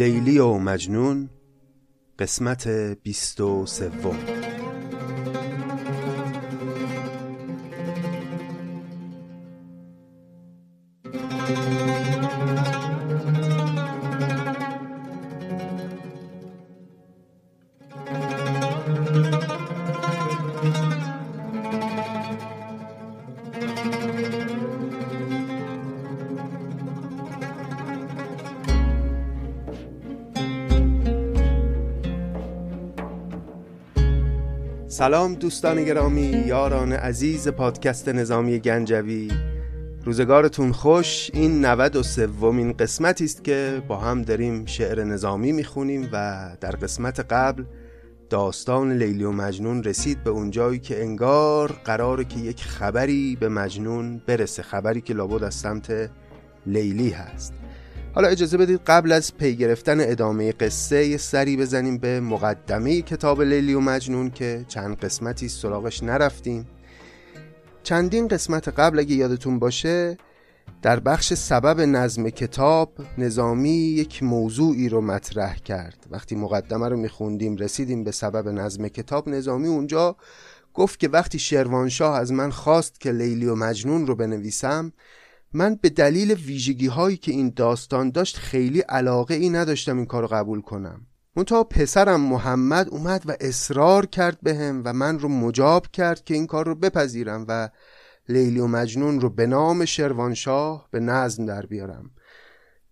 لیلی و مجنون قسمت بیست و سوم. سلام دوستان گرامی یاران عزیز پادکست نظامی گنجوی. روزگارتون خوش این 93 سومین قسمتی است که با هم داریم شعر نظامی می‌خونیم و در قسمت قبل داستان لیلی و مجنون رسید به اونجایی که انگار قراره که یک خبری به مجنون برسه خبری که لابد از سمت لیلی هست. حالا اجازه بدید قبل از پی گرفتن ادامه قصه یه سری بزنیم به مقدمه کتاب لیلی و مجنون که چند قسمتی سراغش نرفتیم. چندین قسمت قبل اگه یادتون باشه در بخش سبب نظم کتاب نظامی یک موضوعی رو مطرح کرد. وقتی مقدمه رو میخوندیم رسیدیم به سبب نظم کتاب نظامی. اونجا گفت که وقتی شروانشاه از من خواست که لیلی و مجنون رو بنویسم من به دلیل ویژگی هایی که این داستان داشت خیلی علاقه ای نداشتم این کار قبول کنم. منتها پسرم محمد اومد و اصرار کرد بهم و من رو مجاب کرد که این کار رو بپذیرم و لیلی و مجنون رو به نام شروانشاه به نظم در بیارم.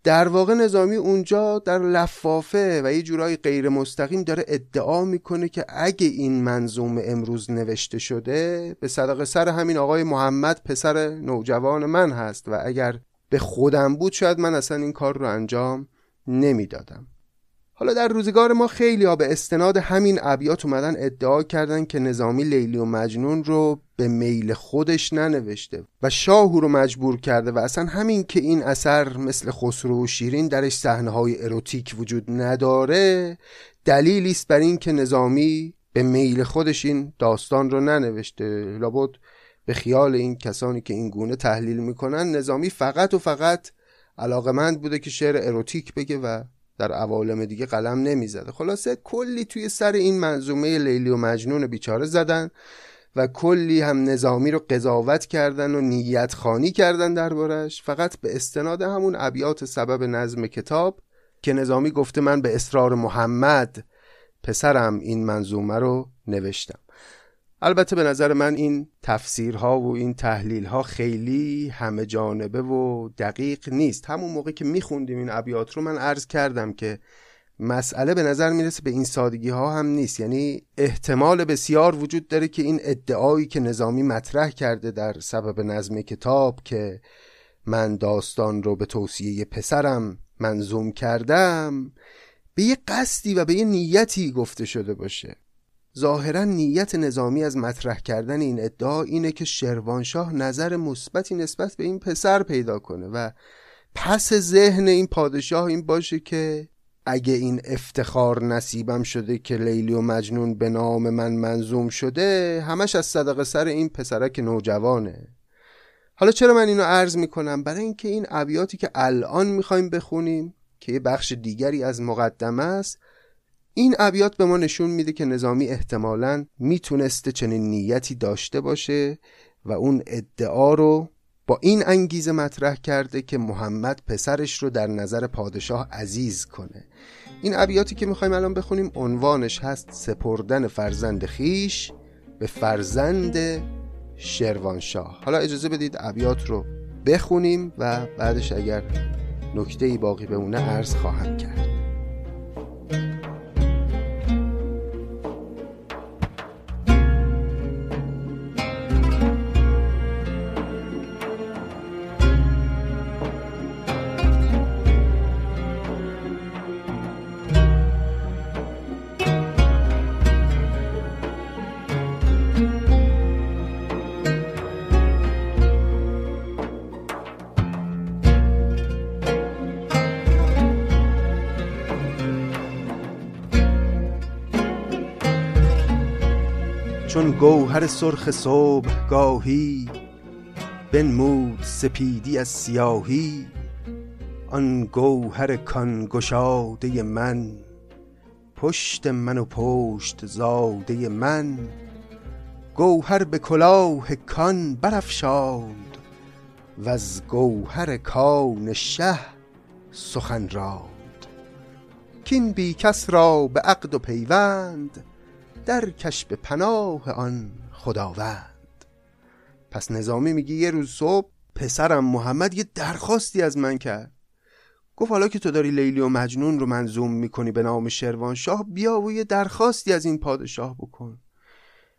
در واقع نظامی اونجا در لفافه و یه جورایی غیر مستقیم داره ادعا می‌کنه که اگه این منظوم امروز نوشته شده به صدق سر همین آقای محمد پسر نوجوان من هست و اگر به خودم بود شاید من اصلا این کار رو انجام نمی‌دادم. حالا در روزگار ما خیلی ها به استناد همین ابیات اومدن ادعا کردن که نظامی لیلی و مجنون رو به میل خودش ننوشته و شاه رو مجبور کرده و اصلا همین که این اثر مثل خسرو و شیرین درش صحنه های اروتیک وجود نداره دلیلی است بر این که نظامی به میل خودش این داستان رو ننوشته. لابد به خیال این کسانی که این گونه تحلیل می‌کنن نظامی فقط و فقط علاقمند بوده که شعر اروتیک بگه و در عوالم دیگه قلم نمی‌زده. خلاصه کلی توی سر این منظومه لیلی و مجنون بیچاره زدن و کلی هم نظامی رو قضاوت کردن و نیت خانی کردن دربارش. فقط به استناد همون ابیات سبب نظم کتاب که نظامی گفته من به اصرار محمد پسرم این منظومه رو نوشتم. البته به نظر من این تفسیرها و این تحلیلها خیلی همه جانبه و دقیق نیست. همون موقع که میخوندیم این ابیات رو من عرض کردم که مسئله به نظر می‌رسه به این سادگی ها هم نیست. یعنی احتمال بسیار وجود داره که این ادعایی که نظامی مطرح کرده در سبب نظم کتاب که من داستان رو به توصیه پسرم منظوم کردم به یه قصدی و به یه نیتی گفته شده باشه. ظاهرا نیت نظامی از مطرح کردن این ادعا اینه که شروانشاه نظر مثبتی نسبت به این پسر پیدا کنه و پس ذهن این پادشاه این باشه که اگه این افتخار نصیبم شده که لیلی و مجنون به نام من منظوم شده همش از صدقه سر این پسرک نوجوانه. حالا چرا من اینو عرض می‌کنم؟ برای اینکه این ابیاتی که الان می‌خوایم بخونیم که یه بخش دیگری از مقدمه است این ابیات به ما نشون میده که نظامی احتمالا می‌تونسته چنین نیتی داشته باشه و اون ادعا رو با این انگیزه مطرح کرده که محمد پسرش رو در نظر پادشاه عزیز کنه. این ابیاتی که می‌خوایم الان بخونیم عنوانش هست سپردن فرزند خیش به فرزند شروانشاه. حالا اجازه بدید ابیات رو بخونیم و بعدش اگر نکته ای باقی بمونه عرض خواهم کرد. گوهر سرخ صبح گاهی بنمود سپیدی از سیاهی. آن گوهر کان گشاده من پشت من و پشت زاده من. گوهر به کلاه کان برافشاند و از گوهر کان شه سخن راند. کین بی کس را به عقد و پیوند در کش به پناه آن خداوند. پس نظامی میگی یه روز صبح پسرم محمد یه درخواستی از من کرد. گفت حالا که تو داری لیلی و مجنون رو منظوم می‌کنی به نام شروانشاه بیا و یه درخواستی از این پادشاه بکن.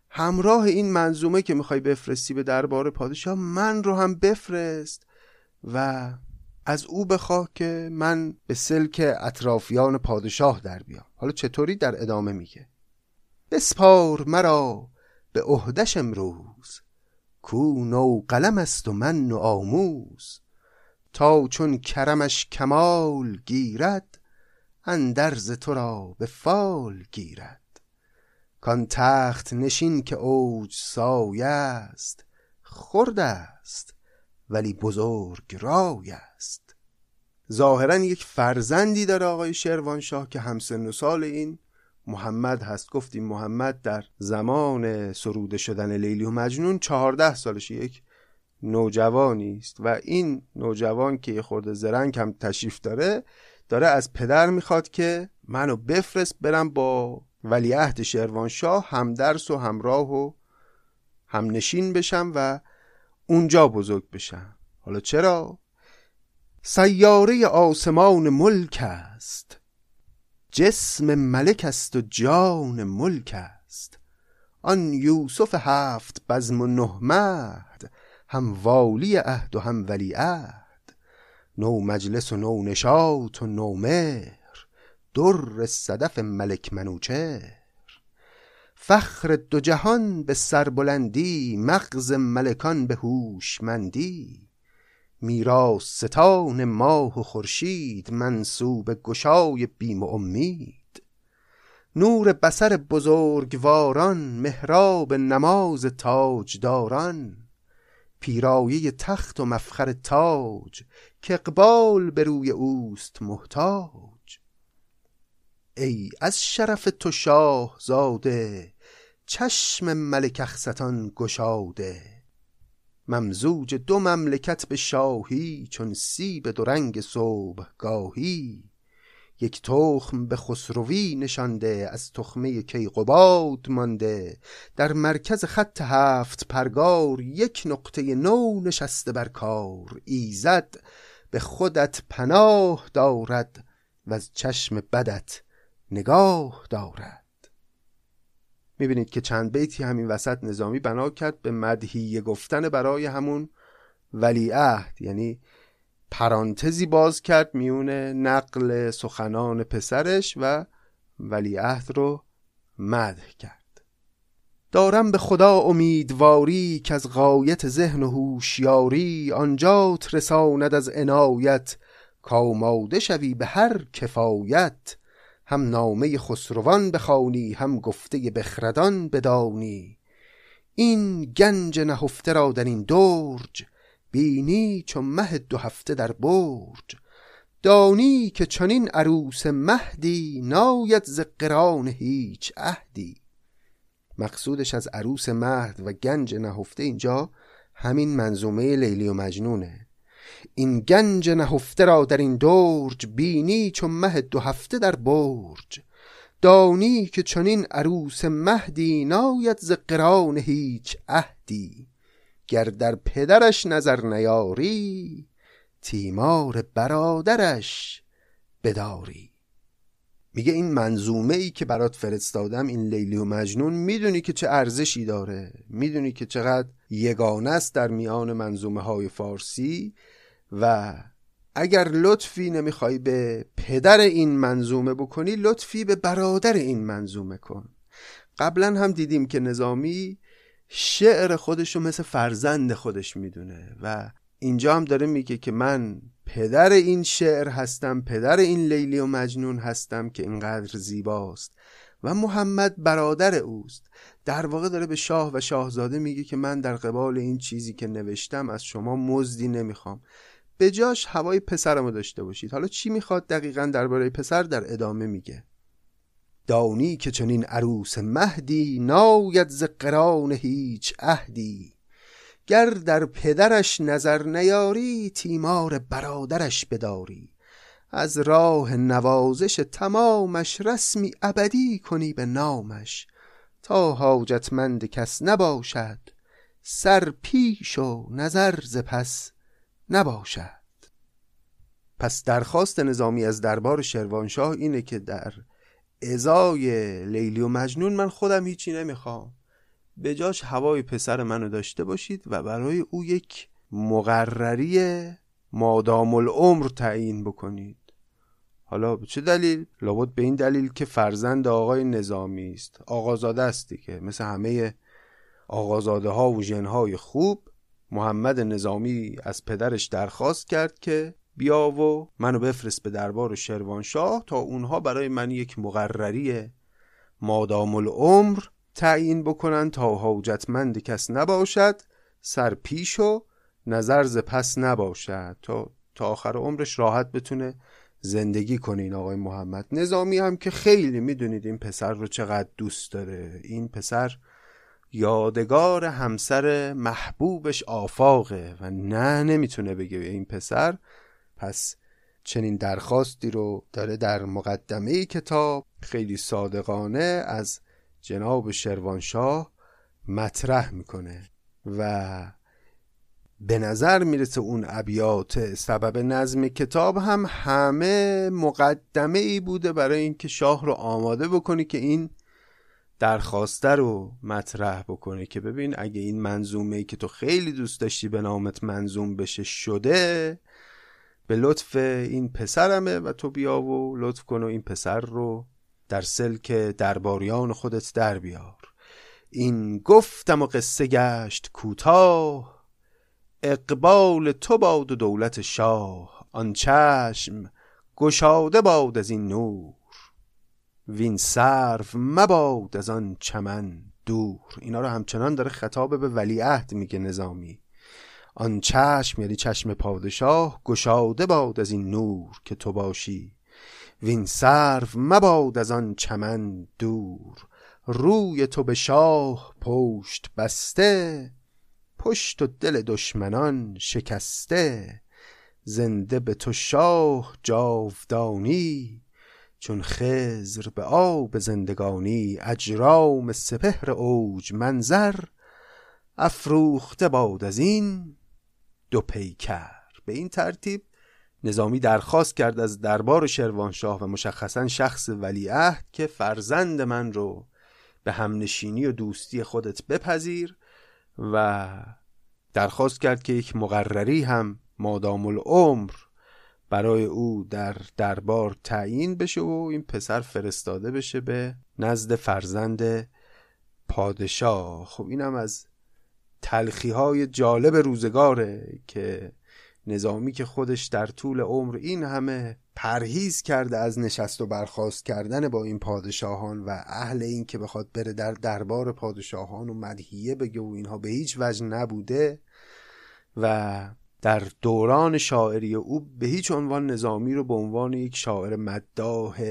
همراه این منظومه که می‌خوای بفرستی به دربار پادشاه من رو هم بفرست و از او بخواه که من به سلک اطرافیان پادشاه در بیام. حالا چطوری؟ در ادامه میگه. بسپار مرا به عهدش امروز. کو نو قلم است و من نو آموز. تا چون کرمش کمال گیرد اندرز تو را به فال گیرد. کان تخت نشین که اوج سایه است خرد است ولی بزرگ رای است. ظاهرا یک فرزندی داره آقای شروانشاه که همسن و سال این. محمد هست. گفتیم محمد در زمان سروده شدن لیلی و مجنون چهارده سالش یک نوجوانی است و این نوجوان که یه خورده زرنگ هم تشریف داره داره از پدر می‌خواد که منو بفرست برم با ولیعهد شروانشاه همدرس و همراه و هم نشین بشم و اونجا بزرگ بشم. حالا چرا؟ سیاره آسمان ملک است. جسم ملک است و جان ملک است. آن یوسف هفت بزم و نه مهد هم والی عهد و هم ولی عهد. نو مجلس و نو نشاط و نو مهر در صدف ملک منوچهر. فخر دو جهان به سربلندی مغز ملکان به هوشمندی. میراث ستان ماه و خورشید منسوب گشای بیم و امید. نور بسر بزرگواران محراب نماز تاجداران. پیرایه تخت و مفخر تاج که اقبال به روی اوست محتاج. ای از شرف تو شاه زاده چشم ملک اخستان گشاده. ممزوج دو مملکت به شاهی چون سیب دو رنگ صبحگاهی. یک تخم به خسروی نشانده از تخمه کیقباد مانده. در مرکز خط هفت پرگار یک نقطه نو نشسته بر کار. ایزد به خودت پناه دارد و از چشم بدت نگاه دارد. می‌بینید که چند بیتی همین وسط نظامی بنا کرد به مدهیه گفتن برای همون. ولیعهد یعنی پرانتزی باز کرد میون نقل سخنان پسرش و ولیعهد رو مدح کرد. دارم به خدا امیدواری که از غایت ذهن و هوشیاری آنجات رساند از عنایت. کاماده شوی به هر کفایت. هم نامه خسروان بخوانی هم گفته بخردان بدانی. این گنج نهفته را در این درج بینی چون مه دو هفته در برج. دانی که چنین عروس مهدی ناید ز قران هیچ عهدی. مقصودش از عروس مهد و گنج نهفته اینجا همین منظومه لیلی و مجنونه. این گنج نهفته را در این درج بینی چون مه دو هفته در برج. دانی که چنین عروس مهدی ناید ز قران هیچ عهدی. گر در پدرش نظر نیاری تیمار برادرش بداری. میگه این منظومه ای که برات فرستادم این لیلی و مجنون می‌دونی که چه ارزشی داره؟ می‌دونی که چقدر یگانه است در میان منظومه های فارسی؟ و اگر لطفی نمی‌خوای به پدر این منظومه بکنی لطفی به برادر این منظومه کن. قبلا هم دیدیم که نظامی شعر خودش رو مثل فرزند خودش می‌دونه و اینجا هم داره میگه که من پدر این شعر هستم پدر این لیلی و مجنون هستم که اینقدر زیباست و محمد برادر اوست. در واقع داره به شاه و شاهزاده میگه که من در قبال این چیزی که نوشتم از شما مزدی نمی‌خوام. به جاش هوای پسرمو داشته باشید. حالا چی می‌خواد دقیقا درباره پسر در ادامه میگه. دانی که چنین عروس مهدی ناید ز قران هیچ عهدی. گر در پدرش نظر نیاری تیمار برادرش بداری. از راه نوازش تمامش رسمی ابدی کنی به نامش. تا حاجتمند کس نباشد سر پیش و نظر ز پس. نباشد. پس درخواست نظامی از دربار شروانشاه اینه که در ازای لیلی و مجنون من خودم هیچی نمی‌خوام. به جاش هوای پسر منو داشته باشید و برای او یک مقرری مادام العمر تعیین بکنید. حالا به چه دلیل؟ لابد به این دلیل که فرزند آقای نظامی است. آقازاده است که مثل همه آقازاده ها و جنهای خوب محمد نظامی از پدرش درخواست کرد که بیا و منو بفرست به دربار شروانشاه تا اونها برای من یک مقرری مادام العمر تعیین بکنن تا حاجتمند کس نباشد سر پیش و نظر ز پس نباشد تا تا آخر عمرش راحت بتونه زندگی کنه این آقای محمد. نظامی هم که خیلی می‌دونید این پسر رو چقدر دوست داره. این پسر یادگار همسر محبوبش آفاقه و نه نمی‌تونه بگه این پسر. پس چنین درخواستی رو داره در مقدمه کتاب خیلی صادقانه از جناب شروانشاه مطرح می‌کنه و به نظر می‌رسه اون ابیات سبب نظم کتاب هم همه مقدمه ای بوده برای اینکه شاه رو آماده بکنی که این درخواسته رو مطرح بکنه که ببین اگه این منظومه ای که تو خیلی دوست داشتی به نامت منظوم بشه شده به لطف این پسرمه و تو بیا و لطف کن و این پسر رو در سلک درباریان خودت در بیار. این گفتم و قصه گشت کوتاه اقبال تو باد و دولت شاه. آن چشم گشاده باد از این نور وین سرو مباد از آن چمن دور. اینا رو همچنان داره خطاب به ولیعهد میگه نظامی. آن چشم یعنی چشم پادشاه گشاده باد از این نور که تو باشی. وین سرو مباد از آن چمن دور. روی تو به شاه پشت بسته پشت و دل دشمنان شکسته. زنده به تو شاه جاودانی چون خزر به آب زندگانی اجرام سپهر اوج منظر افروخته باد از این دو پیکر. به این ترتیب نظامی درخواست کرد از دربار شروانشاه و مشخصا شخص ولیعهد که فرزند من رو به همنشینی و دوستی خودت بپذیر و درخواست کرد که یک مقرری هم مادام العمر برای او در دربار تعیین بشه و این پسر فرستاده بشه به نزد فرزند پادشاه. خب اینم از تلخی های جالب روزگاره که نظامی که خودش در طول عمر این همه پرهیز کرده از نشست و برخواست کردن با این پادشاهان و اهل این که بخواد بره در دربار پادشاهان و مدهیه بگه و اینها به هیچ وجه نبوده و در دوران شاعری او به هیچ عنوان نظامی رو به عنوان یک شاعر مداح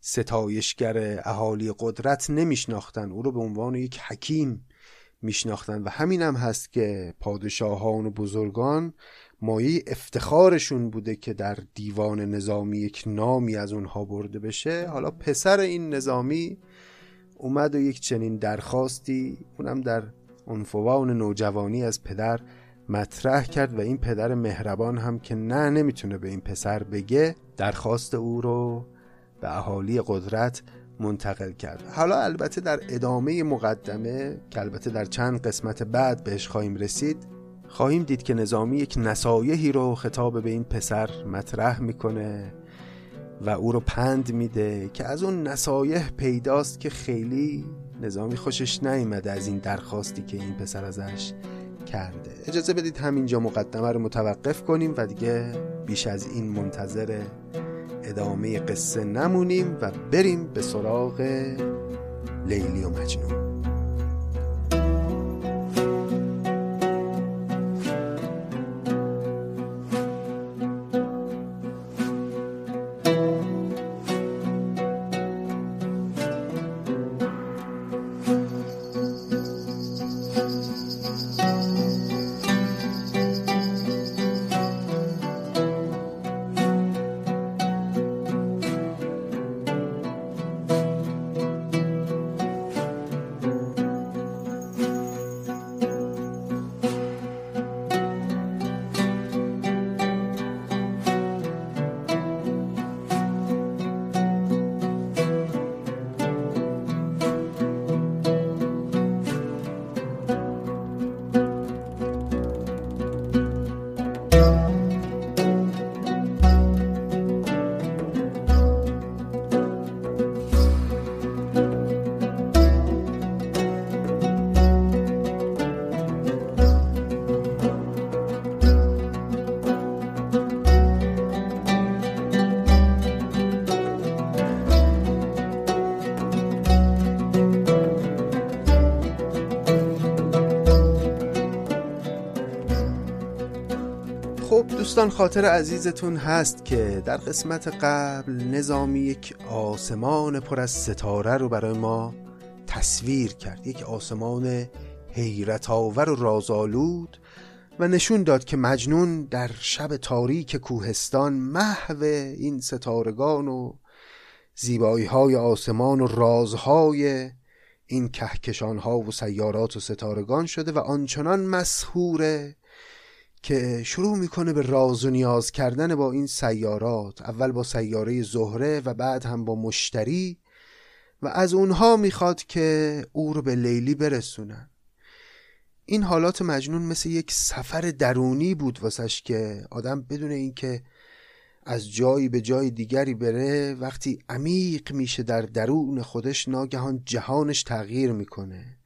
ستایشگر اهالی قدرت نمیشناختن. او رو به عنوان یک حکیم میشناختن و همین هم هست که پادشاهان و بزرگان مایه افتخارشون بوده که در دیوان نظامی یک نامی از اونها برده بشه. حالا پسر این نظامی اومد و یک چنین درخواستی اونم در عنفوان نوجوانی از پدر مطرح کرد و این پدر مهربان هم که نه نمی‌تونه به این پسر بگه درخواست او رو به اهالی قدرت منتقل کرد. حالا البته در ادامه مقدمه که البته در چند قسمت بعد بهش خواهیم رسید خواهیم دید که نظامی یک نصایحی رو خطاب به این پسر مطرح می‌کنه و او رو پند میده که از اون نصایح پیداست که خیلی نظامی خوشش نیامده از این درخواستی که این پسر ازش کرده. اجازه بدید همینجا مقدمه رو متوقف کنیم و دیگه بیش از این منتظر ادامه قصه نمونیم و بریم به سراغ لیلی و مجنون. دوستان خاطر عزیزتون هست که در قسمت قبل نظامی یک آسمان پر از ستاره رو برای ما تصویر کرد. یک آسمان حیرت آور و رازآلود و نشون داد که مجنون در شب تاریک کوهستان محو این ستارگان و زیبایی های آسمان و رازهای این کهکشان ها و سیارات و ستارگان شده و آنچنان مسهوره که شروع می‌کنه به راز و نیاز کردن با این سیارات. اول با سیاره زهره و بعد هم با مشتری. و از اونها می‌خواد که او رو به لیلی برسونن. این حالات مجنون مثل یک سفر درونی بود واسش که آدم بدون اینکه از جایی به جای دیگری بره وقتی عمیق میشه در درون خودش ناگهان جهانش تغییر می‌کنه.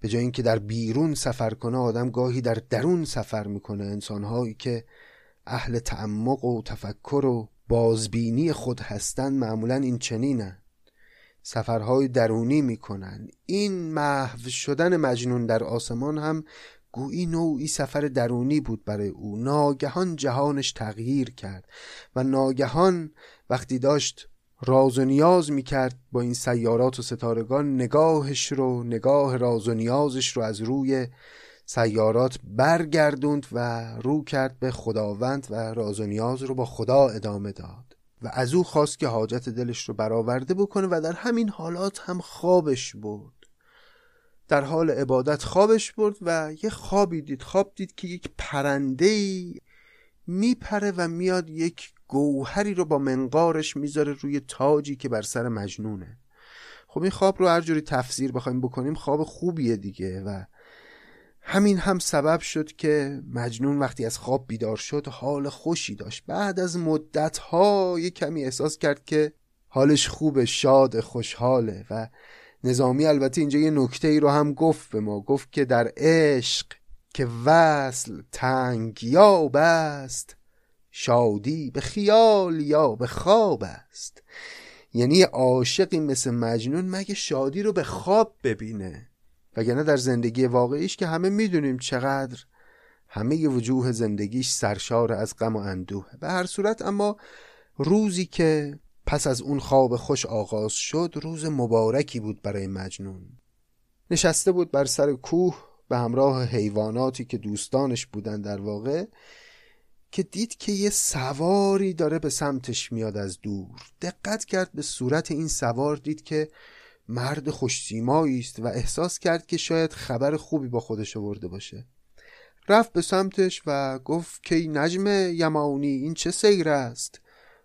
به جای اینکه در بیرون سفر کنه آدم گاهی در درون سفر می‌کنه. انسانهایی که اهل تعمق و تفکر و بازبینی خود هستند معمولا این چنینن. سفرهای درونی می‌کنن. این محو شدن مجنون در آسمان هم گویی نوعی سفر درونی بود برای او. ناگهان جهانش تغییر کرد و ناگهان وقتی داشت راز و نیاز می‌کرد با این سیارات و ستارگان نگاهش رو نگاه راز و نیازش رو از روی سیارات برگردوند و رو کرد به خداوند و راز و نیاز رو با خدا ادامه داد و از او خواست که حاجت دلش رو برآورده بکنه و در همین حالات هم خوابش برد. در حال عبادت خوابش برد و یه خوابی دید خواب دید که یک پرنده میپره و میاد یک گوهری رو با منقارش می‌ذاره روی تاجی که بر سر مجنونه. خب این خواب رو هر جوری تفسیر بخوایم بکنیم خواب خوبیه دیگه و همین هم سبب شد که مجنون وقتی از خواب بیدار شد حال خوشی داشت. بعد از مدت ها یه کمی احساس کرد که حالش خوبه شاد خوشحاله و نظامی البته اینجا یه نکته ای رو هم گفت به ما. گفت که در عشق که وصل تنگ یا است شادی به خیال یا به خواب است. یعنی عاشقی مثل مجنون مگه شادی رو به خواب ببینه؟ وگرنه در زندگی واقعیش که همه می‌دونیم چقدر همه وجوه زندگیش سرشار از غم و اندوه. به هر صورت اما روزی که پس از اون خواب خوش آغاز شد روز مبارکی بود برای مجنون. نشسته بود بر سر کوه به همراه حیواناتی که دوستانش بودن در واقع. که دید که یه سواری داره به سمتش میاد از دور. دقت کرد به صورت این سوار دید که مرد خوشسیمایی است و احساس کرد که شاید خبر خوبی با خودش آورده باشه. رفت به سمتش و گفت که نجم یمانی این چه سیر است؟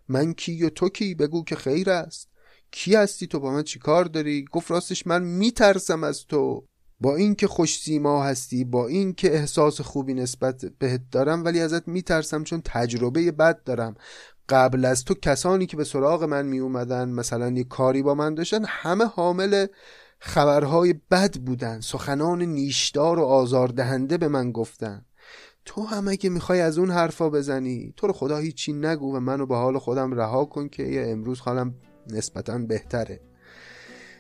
من کی و تو کی؟ بگو که خیر است. کی هستی تو؟ با من چی کار داری؟ گفت راستش من میترسم از تو. با اینکه خوش سیما هستی با اینکه احساس خوبی نسبت بهت دارم ولی ازت میترسم چون تجربه بد دارم. قبل از تو کسانی که به سراغ من می اومدن مثلا یه کاری با من داشتن همه حامل خبرهای بد بودن. سخنان نیشدار و آزاردهنده به من گفتن. تو هم اگه می‌خوای از اون حرفا بزنی تو رو خدا هیچی نگو و منو به حال خودم رها کن که یه امروز حالم نسبتا بهتره.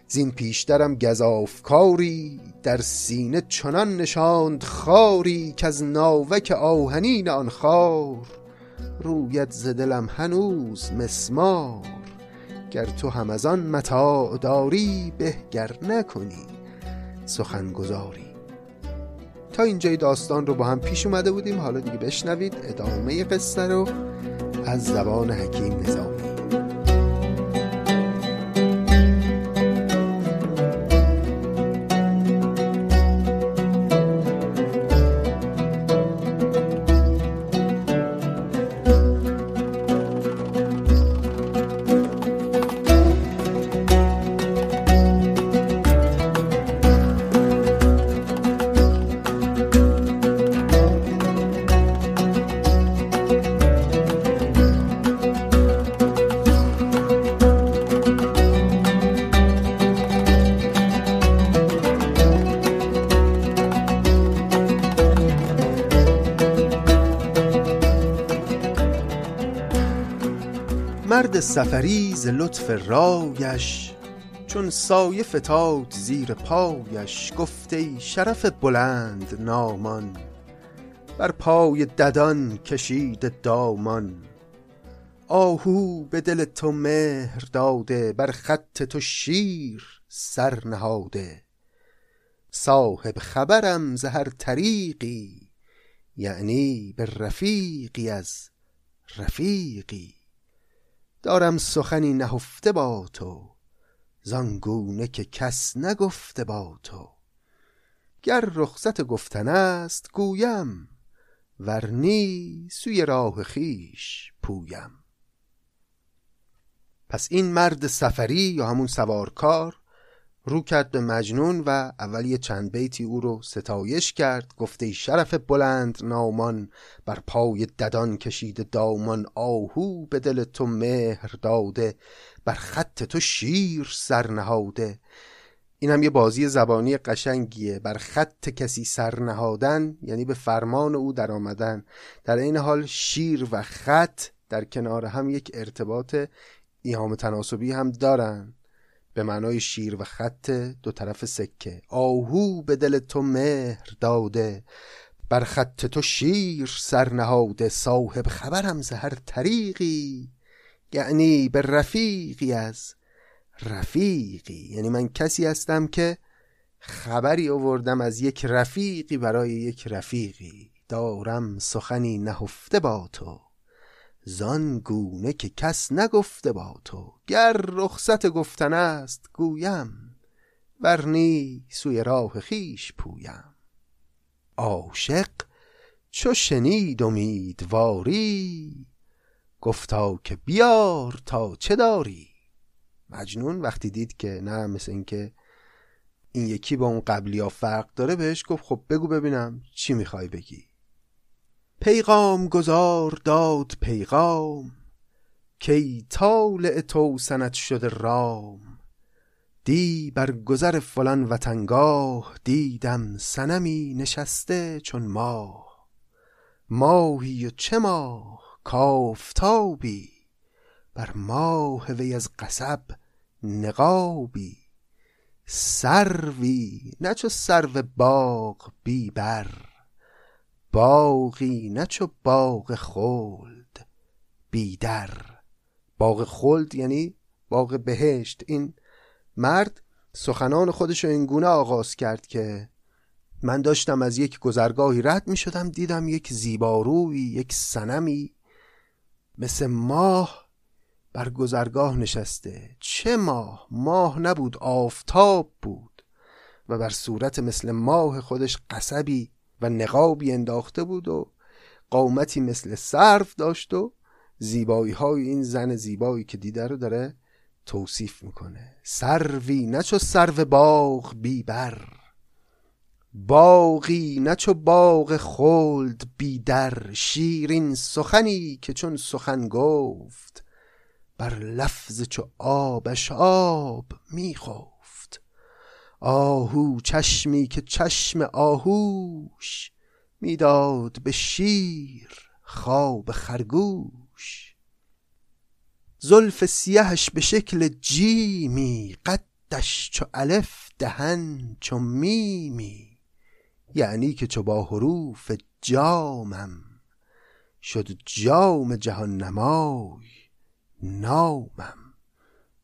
زین پیشترم گذافکاری در سینه چنان نشاند خاری که از ناوک آهنین آن خار. رویت ز دلم هنوز مسمار گر تو هم از آن متاع داری بهگر نکنی سخن گذاری تا اینجای داستان رو با هم پیش اومده بودیم حالا دیگه بشنوید ادامه قصه رو از زبان حکیم نظامی سفری ز لطف رایش چون سایه فتاد زیر پایش گفته شرف بلند نامان بر پای ددان کشید دامان. آهو به دل تو مهر داده بر خط تو شیر سر نهاده. صاحب خبرم ز هر طریقی یعنی به رفیقی از رفیقی. دارم سخنی نهفته با تو زانگونه که کس نگفته با تو. گر رخصت گفتن است گویم ورنی سوی راه خیش پویم. پس این مرد سفری یا همون سوارکار رو کرد به مجنون و اول یه چند بیتی او رو ستایش کرد. گفته شرف بلند نامان بر پای ددان کشید دامان آهو به دل تو مهر داده بر خط تو شیر سر نهاده. این هم یه بازی زبانی قشنگیه. بر خط کسی سر نهادن یعنی به فرمان او در آمدن در این حال شیر و خط در کنار هم یک ارتباط ایهام تناسبی هم دارن. به معنای شیر و خط دو طرف سکه. آهو به دل تو مهر داده. بر خط تو شیر سر نهاده. صاحب خبرم ز هر طریقی. یعنی به رفیقی از رفیقی. یعنی من کسی هستم که خبری آوردم از یک رفیقی برای یک رفیقی. دارم سخنی نهفته با تو. زان گونه که کس نگفته با تو گر رخصت گفتن است گویم ورنی سوی راه خیش پویم. عاشق چو شنید امیدواری گفتا که بیار تا چه داری. مجنون وقتی دید که نه مثل اینکه این یکی با اون قبلی ها فرق داره بهش گفت خب بگو ببینم چی می‌خوای بگی. پیغام گذار داد پیغام کی طالع تو سنت شده رام. دی بر گذر فلان وطنگاه دیدم سنمی نشسته چون ماه. ماهی و چه ماه؟ کافتابی. بر ماه وی از قصب نقابی. سروی نه چو سرو باغ بی بر. باغی نه چو باغ خلد. بیدر باغ خلد یعنی باغ بهشت. این مرد سخنان خودش رو اینگونه آغاز کرد که من داشتم از یک گذرگاهی رد می شدم دیدم یک زیباروی یک سنمی مثل ماه بر گذرگاه نشسته. چه ماه؟ ماه نبود آفتاب بود و بر صورت مثل ماه خودش قصبی و نقابی انداخته بود و قامتی مثل صرف داشت و زیبایی های این زن زیبایی که دیده رو داره توصیف می‌کنه. سروی نه چو سرو باغ بیبر باغی نه چو باغ خلد بیدر شیرین سخنی که چون سخن گفت بر لفظ چو آبش آب میخفت آهو چشمی که چشم آهوش می‌داد به شیر خواب خرگوش. زلف سیهش به شکل جیمی قدش چو الف دهن چو میمی. یعنی که چو با حروف جامم شد جام جهان نمای نامم.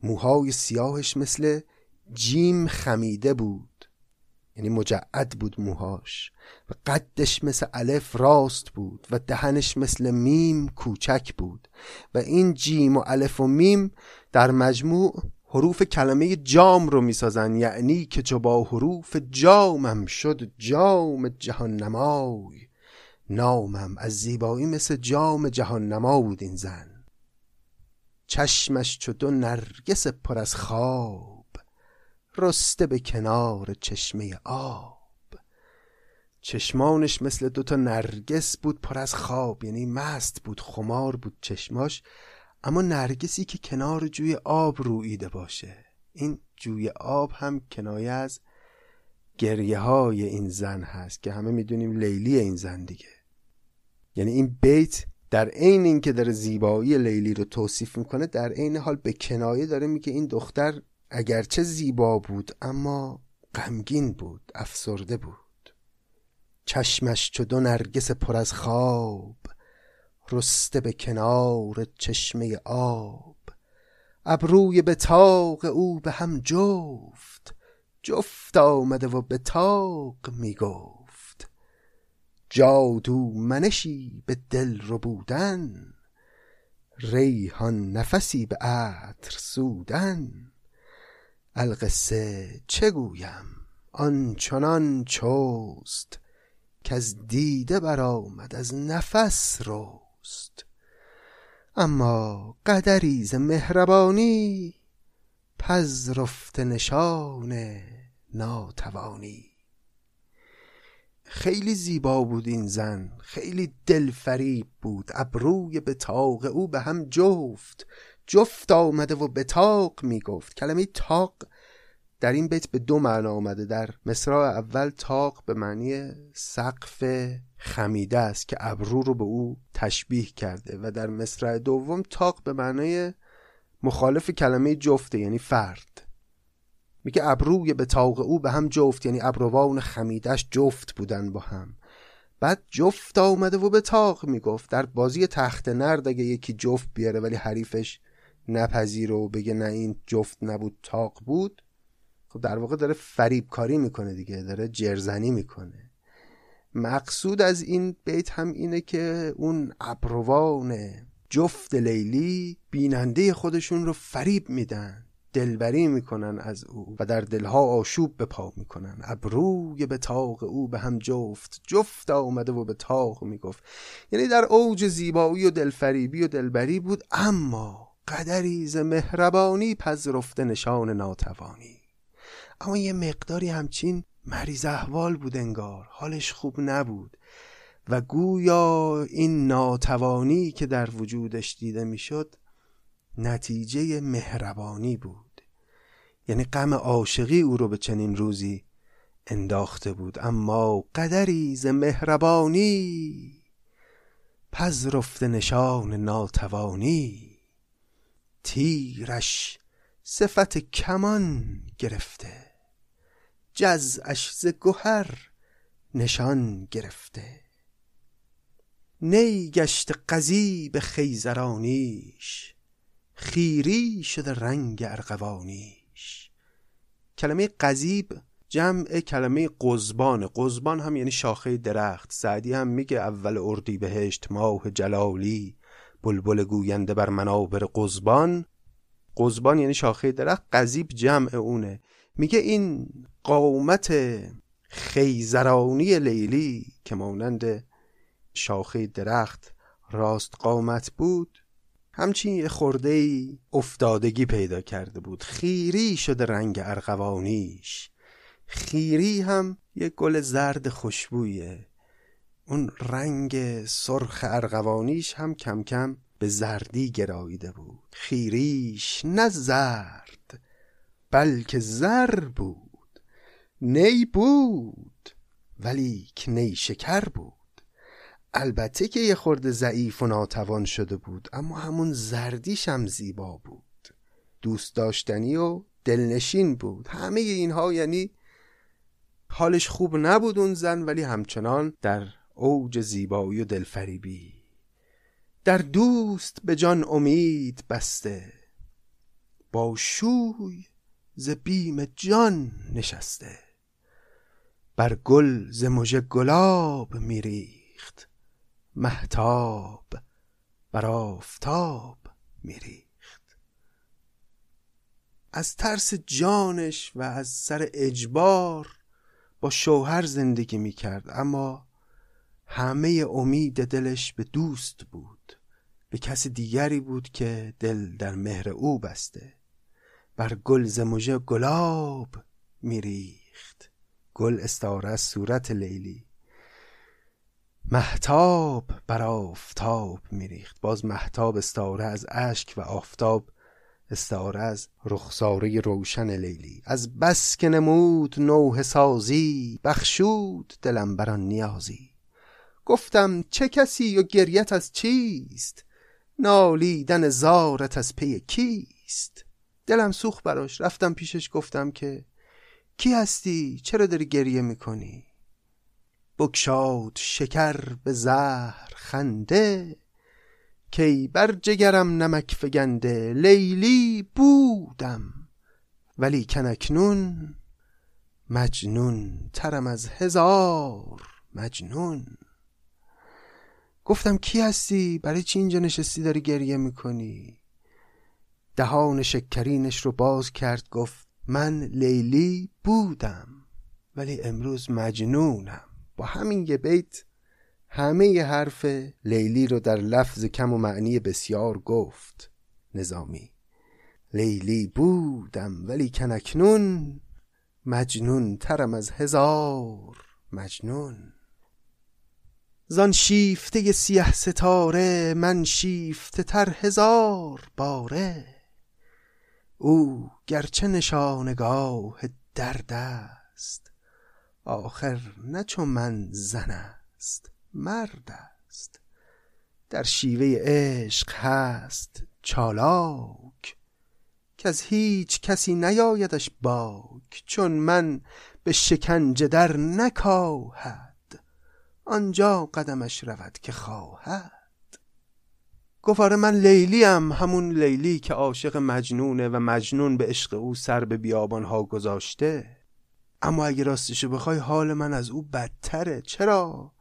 موهای سیاهش مثل جیم خمیده بود. یعنی مجعد بود موهاش. و قدش مثل الف راست بود و دهنش مثل میم کوچک بود. و این جیم و الف و میم در مجموع حروف کلمه جام رو می‌سازن. یعنی که چو با حروف جامم شد جام جهان نمای نامم از زیبایی مثل جام جهان نما بود این زن. چشمش چو دو نرگس پر از خواب رسته به کنار چشمه آب. چشمانش مثل دوتا نرگس بود پر از خواب یعنی مست بود خمار بود چشماش اما نرگسی که کنار جوی آب رویده باشه. این جوی آب هم کنایه از گریه های این زن هست که همه می‌دونیم لیلی این زن دیگه. یعنی این بیت در عین اینکه داره زیبایی لیلی رو توصیف می‌کنه در عین حال به کنایه داره میگه این دختر اگرچه زیبا بود اما غمگین بود افسرده بود. چشمش چو دو نرگس پر از خواب رسته به کنار چشمه آب. ابروی به تاق او به هم جفت جفت آمده و به تاق می گفت. جادو منشی به دل رو بودن ریحان نفسی به عطر سودن. القصه چه گویم؟ آنچنان چوست که از دیده برآمد از نفس رست. اما قدری ز مهربانی پذرفت نشان ناتوانی. خیلی زیبا بود این زن خیلی دلفریب بود ابروی به تاق او به هم جفت. جفت آمده و به تاق می‌گفت. کلمه تاق در این بیت به دو معنا آمده. در مصرع اول تاق به معنی سقف خمیده است که ابرو رو به او تشبیه کرده و در مصرع دوم تاق به معنای مخالف کلمه جفته یعنی فرد. میگه ابروی به تاق او به هم جفت یعنی ابروان خمیدش جفت بودن با هم. بعد جفت آمده و به تاق می‌گفت. در بازی تخت نرد اگه یکی جفت بیاره ولی حریفش نپذیره و بگه نه این جفت نبود تاق بود. خب در واقع داره فریب کاری می‌کنه دیگه داره جرزنی می‌کنه. مقصود از این بیت هم اینه که اون ابروان جفت لیلی بیننده خودشون رو فریب میدن دلبری می‌کنن از او و در دلها آشوب به پا می‌کنن. ابروی به تاق او به هم جفت جفت آمده و به تاق می‌گفت. یعنی در اوج زیبایی و دلفریبی و دلبری بود اما قدری ز مهربانی پذرفته نشان ناتوانی. اما یه مقداری همچین مریض احوال بود انگار حالش خوب نبود. و گویا این ناتوانی که در وجودش دیده می‌شد نتیجه مهربانی بود. یعنی غم عاشقی او رو به چنین روزی انداخته بود. اما قدری ز مهربانی پذرفته نشان ناتوانی. تیرش صفت کمان گرفته جزعش ز گهر نشان گرفته. نی گشت به خیزرانیش خیری شده رنگ ارغوانیش. کلمه قذیب جمع کلمه قزبان قزبان هم یعنی شاخه درخت. سعدی هم میگه اول اردی بهشت ماه جلالی. بلبل گوینده بر منابر قزبان. قزبان یعنی شاخه درخت قذیب جمع اونه. میگه این قومت خیزرانی لیلی که مانند شاخه درخت راست قامت بود همچین یه خورده ای افتادگی پیدا کرده بود. خیری شده رنگ ارغوانیش. خیری هم یه گل زرد خوشبویه. اون رنگ سرخ ارغوانیش هم کم کم به زردی گراییده بود. خیریش نه زرد بلکه زر بود. نی بود ولی نی شکر بود. البته که یه خورده ضعیف و ناتوان شده بود اما همون زردیش هم زیبا بود. دوست داشتنی و دلنشین بود. همه اینها یعنی حالش خوب نبود اون زن ولی همچنان در اوج زیبایی و دلفریبی. در دوست به جان امید بسته. با شوی ز بیم جان نشسته. بر گل ز مژه گلاب میریخت. محتاب بر آفتاب میریخت. از ترس جانش و از سر اجبار با شوهر زندگی می‌کرد اما همه امید دلش به دوست بود به کس دیگری بود که دل در مهر او بسته. بر گل زموژه گلاب میریخت. گل استاره از صورت لیلی. محتاب بر آفتاب میریخت. باز محتاب استاره از اشک و آفتاب استعاره از رخساره روشن لیلی. از بس که نمود نوه سازی بخشود دلم بران نیازی. گفتم چه کسی و گریت از چیست؟ نالیدن زارت از پی کیست؟ دلم سوخ براش. رفتم پیشش گفتم که کی هستی؟ چرا داری گریه می‌کنی؟ بکشاد شکر به زهر خنده. کی بر جگرم نمک فگنده. لیلی بودم. ولی کنکنون مجنون ترم از هزار مجنون. گفتم کی هستی؟ برای چی اینجا نشستی؟ داری گریه می‌کنی؟ دهان شکرینش رو باز کرد گفت من لیلی بودم ولی امروز مجنونم. با همین یه بیت همه ی حرف لیلی رو در لفظ کم و معنی بسیار گفت. نظامی لیلی بودم ولی کنکنون مجنون ترم از هزار مجنون. زان شیفته سیه ستاره من شیفته تر هزار باره. او گرچه نشانگاه درد است آخر نه چون من زن است مرد است. در شیوه عشق هست چالاک که از هیچ کسی نیایدش باک چون من به شکنجه در نکاهد. آنجا قدمش رود که خواهد. گفت آره من لیلیم همون لیلی که عاشق مجنونه و مجنون به عشق او سر به بیابانها گذاشته. اما اگه راستشو بخوای حال من از او بدتره. چرا؟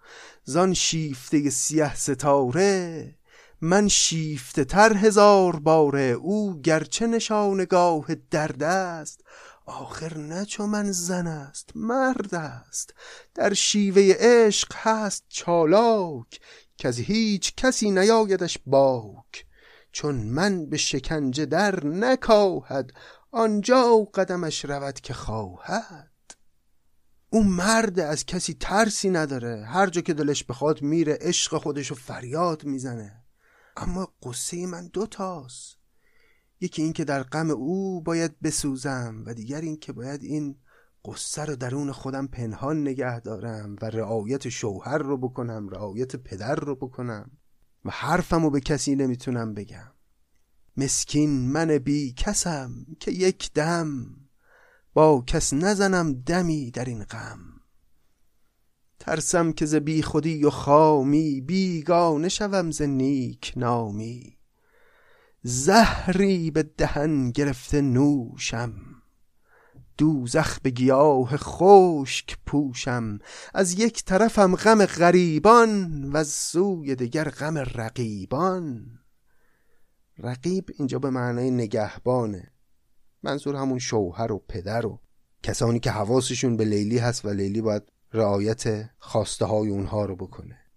زان شیفته سیه ستاره من شیفته تر هزار باره. او گرچه نشانگاه درد است آخر نه چو من زن است مرد است. در شیوه عشق هست چالاک که از هیچ کسی نیایدش باک. چون من به شکنجه در نکاهد آنجا قدمش رود که خواهد. او مرد از کسی ترسی نداره هر جا که دلش بخواد میره عشق خودشو فریاد می‌زنه. اما قصه من دوتاست یکی این که در غم او باید بسوزم و دیگر این که باید این قصه رو درون خودم پنهان نگه دارم و رعایت شوهر رو بکنم رعایت پدر رو بکنم و حرفم رو به کسی نمی‌تونم بگم. مسکین من بی کسم که یک دم با کس نزنم دمی در این غم. ترسم که ز بی خودی و خامی بیگانه شوم ز نیک نامی. زهری به دهن گرفته نوشم. دوزخ به گیاه خشک پوشم. از یک طرفم غم غریبان و از سوی دیگر غم رقیبان. رقیب اینجا به معنای نگهبانه. منظور همون شوهر و پدر و کسانی که حواسشون به لیلی هست و لیلی باید رعایت خواسته های اونها رو بکنه.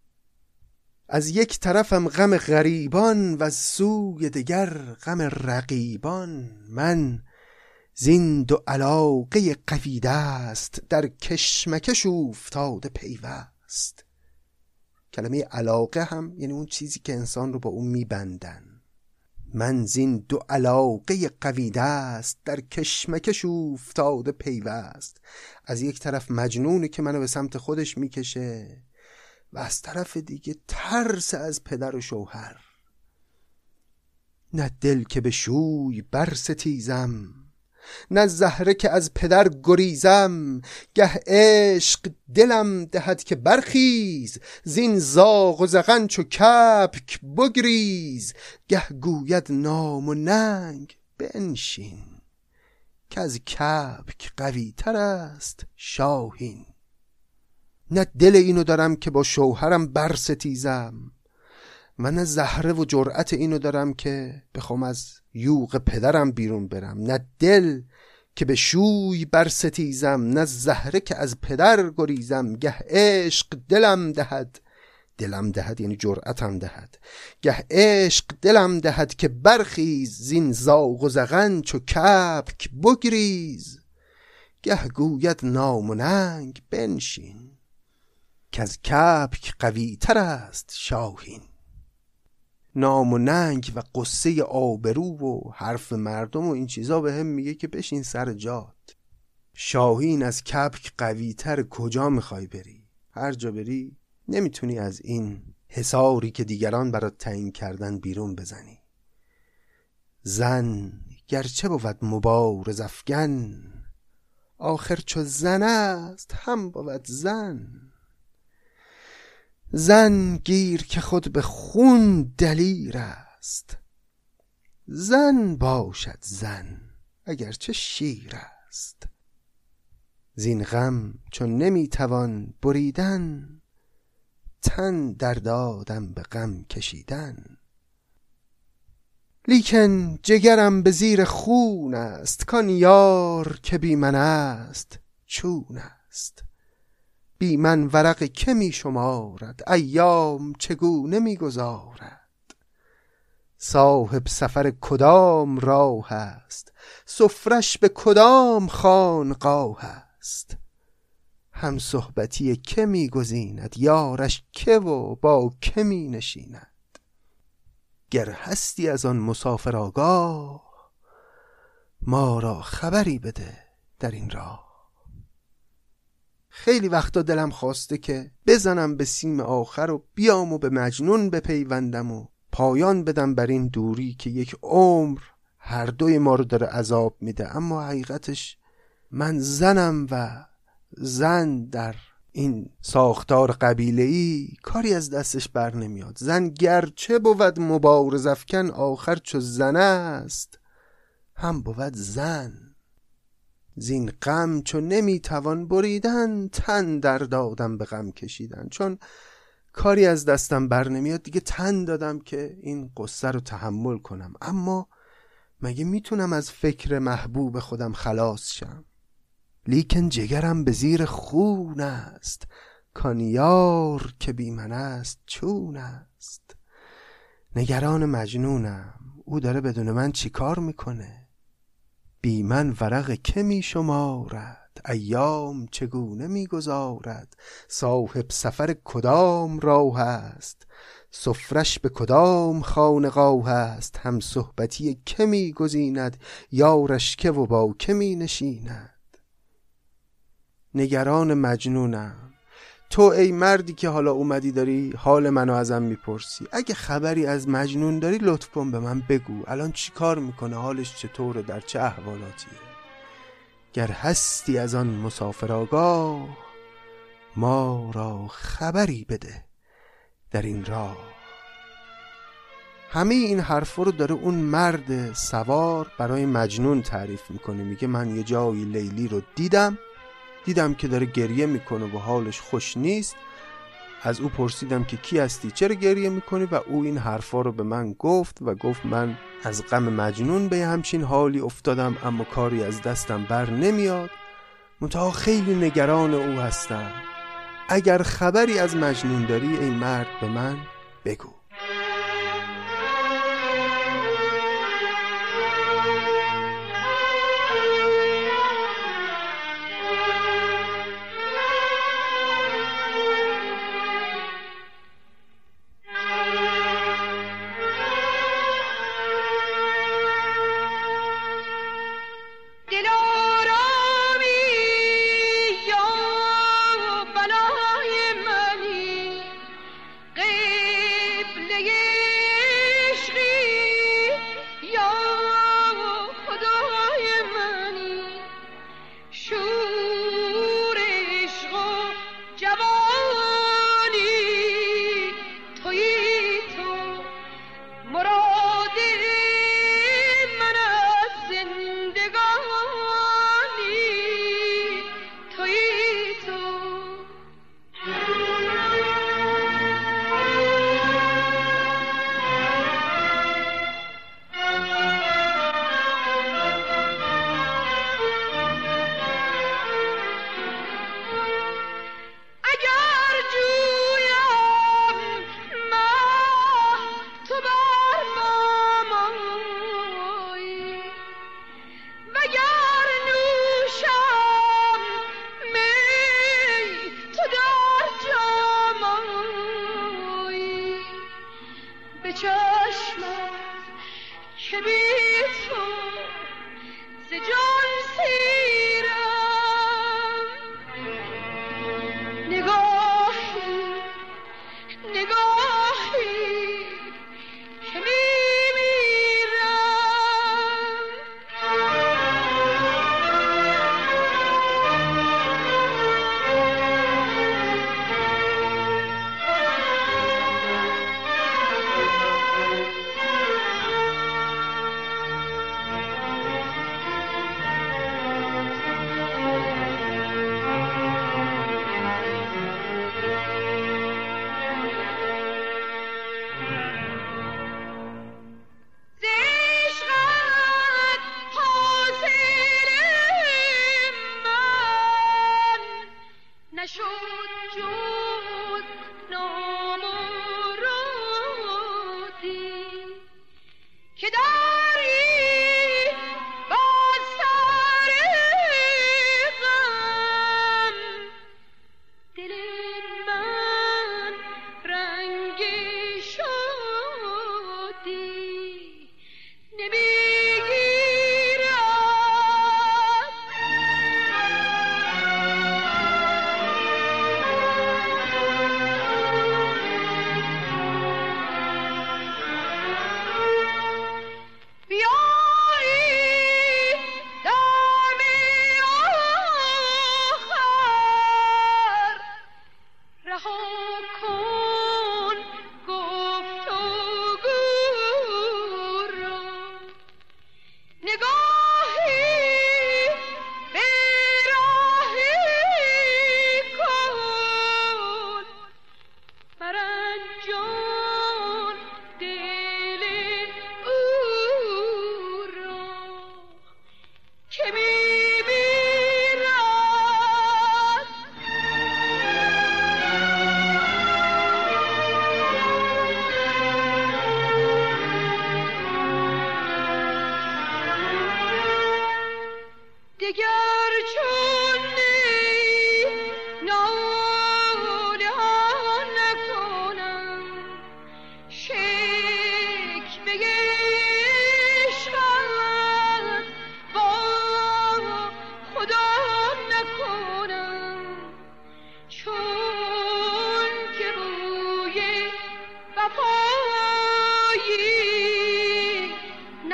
از یک طرفم غم غریبان و از سوی دیگر غم رقیبان. من زین دو علاقه قوی است در کشمکش افتاده پیوست. کلمه علاقه هم یعنی اون چیزی که انسان رو با اون میبندن. من زین دو علاقه قوی است در کشمکش افتاده پیوست. از یک طرف مجنونی که منو به سمت خودش می‌کشه و از طرف دیگه ترس از پدر و شوهر. نه دل که به شوی برستیزم نه زهره که از پدر گریزم. گه عشق دلم دهد که برخیز زین زاغ و زغن چو کپک بگریز. گه گوید نام و ننگ بنشین که از کپک قوی تر است شاهین. نه دل اینو دارم که با شوهرم برستیزم من زهره و جرأت اینو دارم که بخوام از یوغ پدرم بیرون برم. نه دل که به شوی برستیزم نه زهره که از پدر گریزم. گه عشق دلم دهد دلم دهد یعنی جرأتم دهد. گه عشق دلم دهد که برخیز زین زاغ و زغن چو کپک بگریز. گه گوید نام و بنشین. که از کپک قوی تر است شاهین. نام و ننگ و قصه آبرو و حرف مردم و این چیزا به هم میگه که بشین سر جات. شاهین از کپک قویتر کجا می‌خوای بری؟ هر جا بری نمی‌تونی از این حساری که دیگران برات تعیین کردن بیرون بزنی. زن گرچه بود مبارز افگن آخر چو زن است هم بود زن. زن گیر که خود به خون دلیر است. زن باشد زن اگرچه شیر است. زین غم چون نمی‌توان بریدن تن در دادم به غم کشیدن. لیکن جگرم به زیر خون است کان یار که بی من است چون است. بی من ورق که می شمارد؟ ایام چگونه می گذارد؟ صاحب سفر کدام راه است؟ سفرش به کدام خانقاه است؟ هم صحبتی که می گزیند؟ یارش که و با که می نشیند؟ گر هستی از آن مسافر آگاه ما را خبری بده در این راه. خیلی وقتا دلم خواسته که بزنم به سیم آخر و بیام و به مجنون بپیوندم و پایان بدم بر این دوری که یک عمر هر دوی ما رو داره عذاب میده. اما حقیقتش من زنم و زن در این ساختار قبیله ای کاری از دستش بر نمیاد. زن گرچه بود مبارز افکن آخر چو زن است هم بود زن. زین غم چون نمی‌توان بریدن تن در دادم به غم کشیدن. چون کاری از دستم بر نمیاد دیگه تن دادم که این قصه رو تحمل کنم. اما مگه می‌تونم از فکر محبوب خودم خلاص شم؟ لیکن جگرم به زیر خون است. کانیار که بی من است چون است. نگران مجنونم. او داره بدون من چیکار می‌کنه؟ بی من ورق که می شمارد؟ ایام چگونه می‌گذارد صاحب سفر کدام راه است؟ سفرش به کدام خانقاه است؟ هم صحبتی که میگزیند یارش که و با که می نشیند؟ نگران مجنونم. تو ای مردی که حالا اومدی داری حال منو ازم می‌پرسی. اگه خبری از مجنون داری لطف کن به من بگو. الان چی کار می‌کنه؟ حالش چطوره؟ در چه احوالاتیه گر هستی از آن مسافر آگاه ما را خبری بده در این راه. همه این حرفا رو داره اون مرد سوار برای مجنون تعریف می‌کنه. میگه من یه جایی لیلی رو دیدم. دیدم که داره گریه می‌کنه و حالش خوش نیست. از او پرسیدم که کی هستی؟ چرا گریه می‌کنی؟ و او این حرفا رو به من گفت و گفت من از غم مجنون به همچین حالی افتادم اما کاری از دستم بر نمیاد. منتها خیلی نگران او هستم. اگر خبری از مجنون داری ای مرد به من بگو.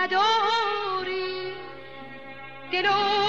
نداری. دلو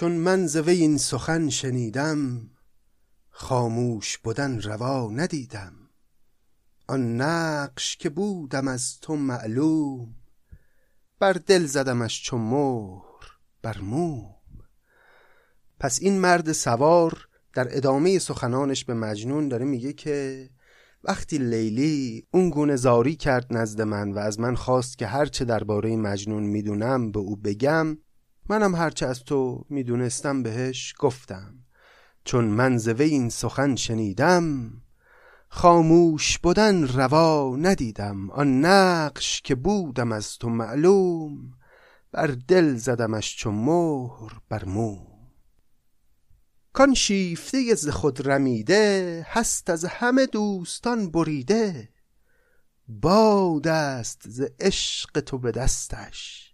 چون من ز وی این سخن شنیدم خاموش بودن روا ندیدم. آن نقش که بودم از تو معلوم بر دل زدمش چو مهر بر موم. پس این مرد سوار در ادامه سخنانش به مجنون داره میگه که وقتی لیلی اون گونه زاری کرد نزد من و از من خواست که هرچه درباره مجنون می‌دونم به او بگم منم هرچه از تو می‌دونستم بهش گفتم. چون من زوه این سخن شنیدم خاموش بودن روا ندیدم. آن نقش که بودم از تو معلوم بر دل زدمش چون مهر بر موم. کان شیفته ز خود رمیده هست از همه دوستان بریده. باد است ز عشق تو به دستش.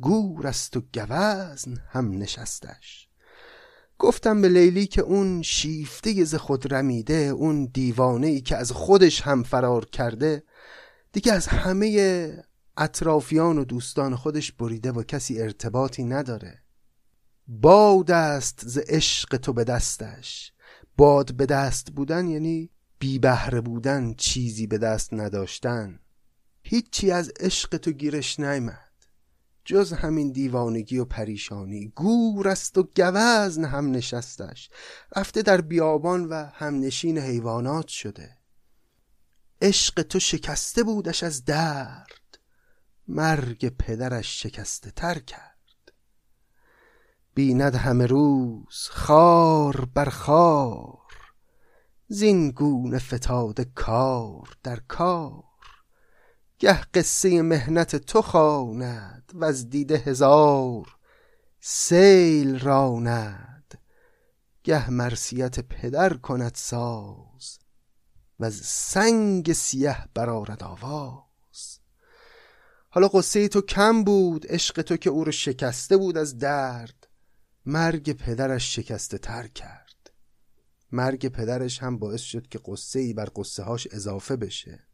گور است و گوزن هم نشستش. گفتم به لیلی که اون شیفته ز خود رمیده اون دیوانه ای که از خودش هم فرار کرده دیگه از همه اطرافیان و دوستان خودش بریده و کسی ارتباطی نداره. باد است ز عشق تو به دستش. باد به دست بودن یعنی بی بهره بودن چیزی به دست نداشتن. هیچی از عشق تو گیرش نیامد. جز همین دیوانگی و پریشانی. گور است و گوزن هم نشستش. رفته در بیابان و همنشین حیوانات شده. عشق تو شکسته بودش از درد. مرگ پدرش شکسته تر کرد. بیند همه روز خار بر خار. زین گونه کار در کار. گه قصه مهنت تو خواند و از دیده هزار سیل راند. گه مرسیت پدر کند ساز و از سنگ سیه برارد آواز. حالا قصه تو کم بود عشق تو که او رو شکسته بود از درد. مرگ پدرش شکسته تر کرد. مرگ پدرش هم باعث شد که قصه ای بر قصه هاش اضافه بشه.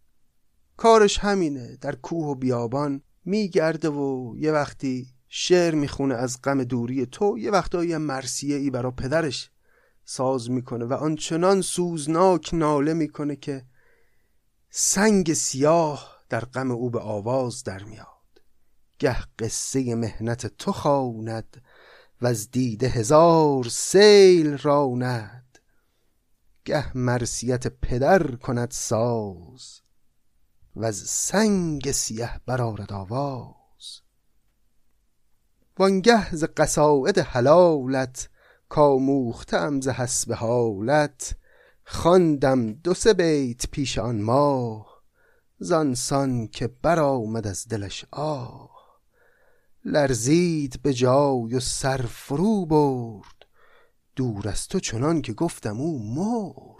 کارش همینه. در کوه و بیابان میگرده و یه وقتی شعر می‌خونه از غم دوری تو یه وقتایی مرسیه ای برا پدرش ساز می‌کنه و آنچنان سوزناک ناله می‌کنه که سنگ سیاه در غم او به آواز در میاد. گه قصه مهنت تو خواند و از دیده هزار سیل راند. گه مرسیت پدر کند ساز و از سنگ سیه برارد آواز. وانگه ز قصاید حلالت کاموختم ز حسب حالت خواندم دو سه بیت پیش آن ماه زانسان که برآمد از دلش آه. لرزید به جای و سر فرو برد دور از تو چنان که گفتم او مرد.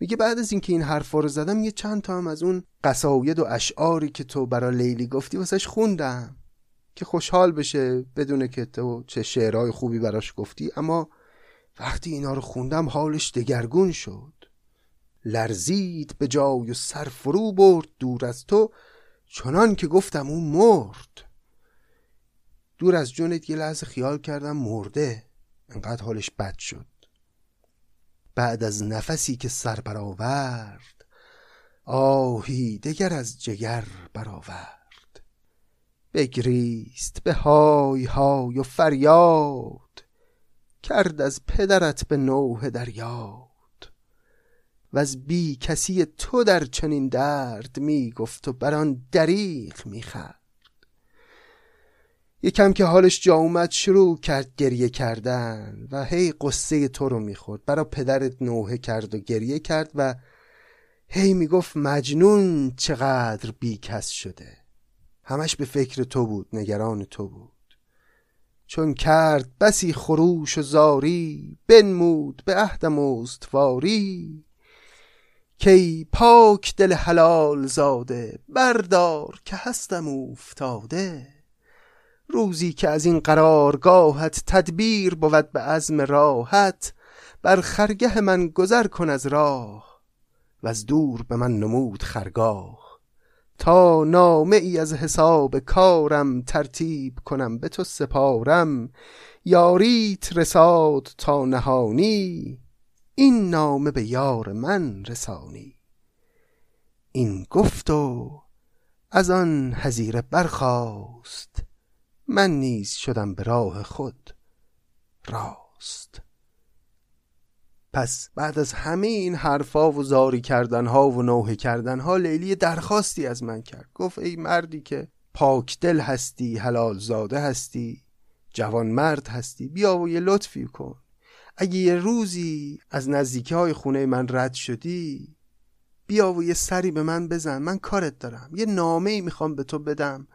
میگه بعد از اینکه این حرفا رو زدم یه چند تا هم از اون قصاید و اشعاری که تو برا لیلی گفتی واسش خوندم که خوشحال بشه بدونه که تو چه شعرهای خوبی براش گفتی. اما وقتی اینا رو خوندم حالش دگرگون شد. لرزید به جای و سر فرو برد دور از تو چنان که گفتم اون مرد. دور از جونت یه لحظه خیال کردم مرده. انقدر حالش بد شد. بعد از نفسی که سر برآورد آهی دگر از جگر برآورد. بگریست به های های و فریاد کرد از پدرت به نوه دریاد. و از بی کسی تو در چنین درد می گفت و بر آن دریغ می خرد یکم که حالش جا اومد شروع کرد گریه کردن و هی قصه تو رو می‌خورد. برا پدرت نوحه کرد و گریه کرد و هی می‌گفت مجنون چقدر بیکس شده. همش به فکر تو بود نگران تو بود. چون کرد بسی خروش و زاری بنمود به عهدم استواری کی پاک دل حلال زاده بردار که هستم افتاده روزی که از این قرارگاهت تدبیر بود به عزم راحت بر خرگه من گذر کن از راه و از دور به من نمود خرگاه. تا نامه ای از حساب کارم ترتیب کنم به تو سپارم یاریت رساد تا نهانی این نامه به یار من رسانی. این گفت و از آن هزیره برخاست. من نیز شدم به راه خود. راست. پس بعد از همه این حرفا و زاری کردنها و نوحه کردنها لیلی درخواستی از من کرد. گفت ای مردی که پاک دل هستی حلال زاده هستی جوان مرد هستی بیا و یه لطفی کن. اگه یه روزی از نزدیکی های خونه من رد شدی بیا و یه سری به من بزن. من کارت دارم. یه نامه ای می‌خوام به تو بدم.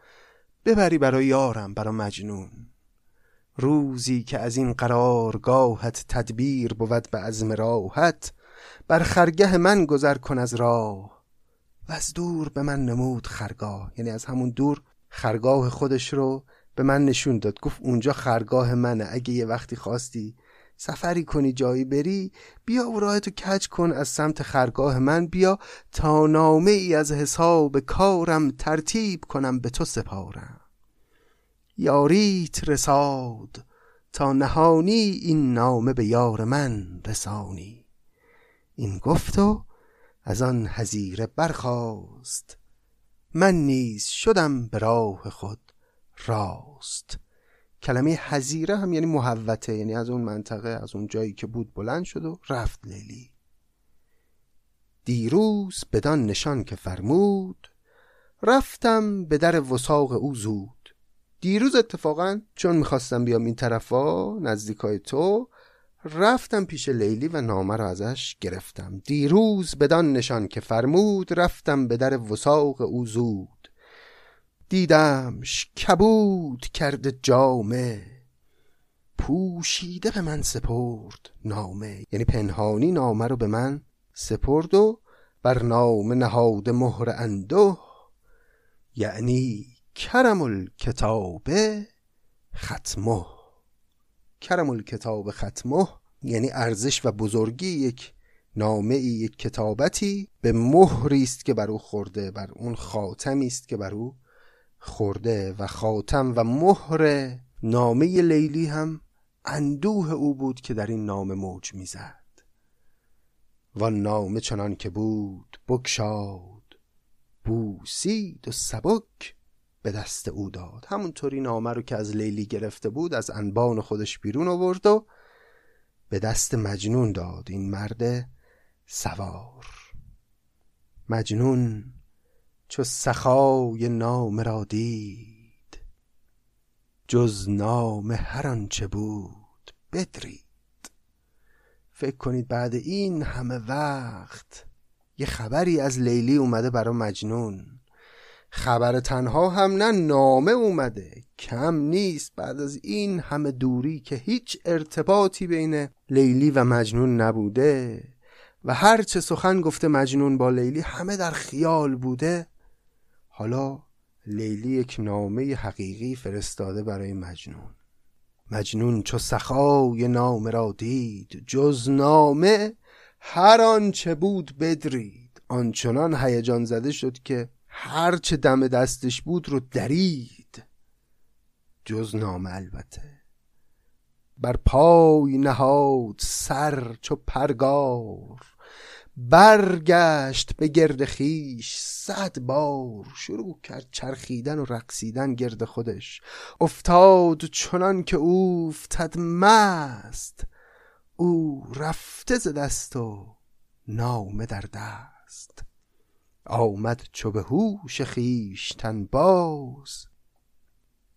ببری برای یارم برای مجنون. روزی که از این قرارگاهت تدبیر بود به عزم راحت بر خرگه من گذر کن از راه. و از دور به من نمود خرگاه. یعنی از همون دور خرگاه خودش رو به من نشون داد. گفت اونجا خرگاه منه. اگه یه وقتی خواستی سفری کنی جایی بری بیا و راهتو کج کن از سمت خرگاه من بیا تا نامه ای از حساب کارم ترتیب کنم به تو سپارم. یاریت رساد تا نهانی این نامه به یار من رسانی. این گفت و از آن هزیره برخاست. من نیز شدم به راه خود راست. کلمه حزیره هم یعنی محوته یعنی از اون منطقه از اون جایی که بود بلند شد و رفت لیلی. دیروز بدان نشان که فرمود رفتم به در وساق او زود. دیروز اتفاقا چون می‌خواستم بیام این طرفا نزدیکای تو رفتم پیش لیلی و نامه را ازش گرفتم. دیروز بدان نشان که فرمود رفتم به در وساق او زود. دیدمش کبود کرده جامه. پوشیده به من سپرد نامه. یعنی پنهانی نامه رو به من سپرد و بر نامه نهاد مهر انده. یعنی کرم الکتاب ختمه. کرم الکتاب ختمه یعنی ارزش و بزرگی یک نامه ای یک کتابتی به مهری است که بر او خورده بر اون خاتمی است که بر او خورده و خاتم و مهر نامه لیلی هم اندوه او بود که در این نامه موج می‌زد. و نامه چنان که بود بکشاد بوسید و سبک به دست او داد. همونطوری نامه رو که از لیلی گرفته بود از انبان خودش بیرون آورد و به دست مجنون داد. این مرد سوار. مجنون چو سخای نام را دید. جز نام هر آنچه بود بدرید. فکر کنید بعد این همه وقت یه خبری از لیلی اومده برا مجنون. خبر تنها هم نه نامه اومده. کم نیست بعد از این همه دوری که هیچ ارتباطی بین لیلی و مجنون نبوده. و هرچه سخن گفته مجنون با لیلی همه در خیال بوده. حالا لیلی یک نامه حقیقی فرستاده برای مجنون. مجنون چو سخای نامه را دید جز نامه هر آنچه بود بدرید. آنچنان هیجان زده شد که هر چه دم دستش بود رو درید. جز نامه البته. بر پای نهاد سر چو پرگار. برگشت به گرد خیش صد بار شروع کرد چرخیدن و رقصیدن گرد خودش. افتاد چنان که اوفتد مست او رفته ز دست و نامه در دست. آمد چو به هوش خویشتن باز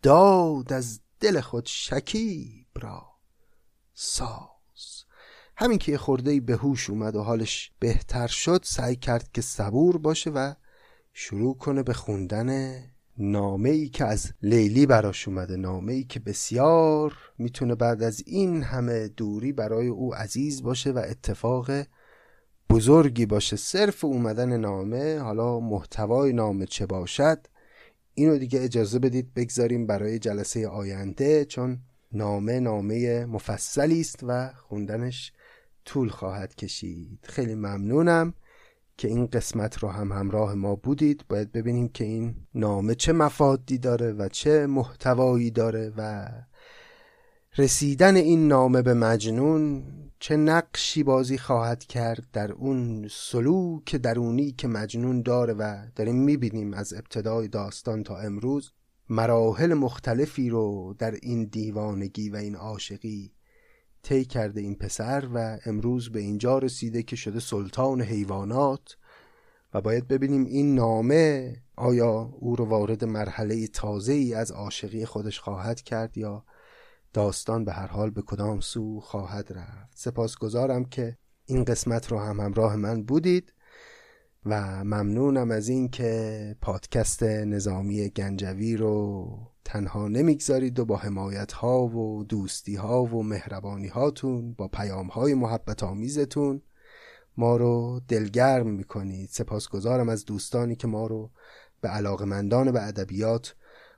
داد از دل خود شکیب را ساز. همین که یه خورده به هوش اومد و حالش بهتر شد سعی کرد که صبور باشه و شروع کنه به خوندن نامه ای که از لیلی براش اومده نامه ای که بسیار می‌تونه بعد از این همه دوری برای او عزیز باشه و اتفاق بزرگی باشه. صرف اومدن نامه حالا محتوای نامه چه باشد اینو دیگه اجازه بدید بگذاریم برای جلسه آینده چون نامه نامه مفصلی است و خوندنش طول خواهد کشید. خیلی ممنونم که این قسمت رو هم همراه ما بودید. باید ببینیم که این نامه چه مفادی داره و چه محتوایی داره و رسیدن این نامه به مجنون چه نقشی بازی خواهد کرد در اون سلوک درونی که مجنون داره و داریم می‌بینیم از ابتدای داستان تا امروز. مراحل مختلفی رو در این دیوانگی و این عاشقی طی کرده این پسر و امروز به اینجا رسیده که شده سلطان حیوانات و باید ببینیم این نامه آیا او رو وارد مرحله تازه ای از عاشقی خودش خواهد کرد یا داستان به هر حال به کدام سو خواهد رفت. سپاسگزارم که این قسمت رو هم همراه من بودید. و ممنونم از این که پادکست نظامی گنجوی رو تنها نمی‌گذارید و با حمایت ها و دوستی ها و مهربانی هاتون با پیام های محبت آمیزتون ما رو دلگرم می‌کنید. سپاسگزارم از دوستانی که ما رو به علاقمندان به ادبیات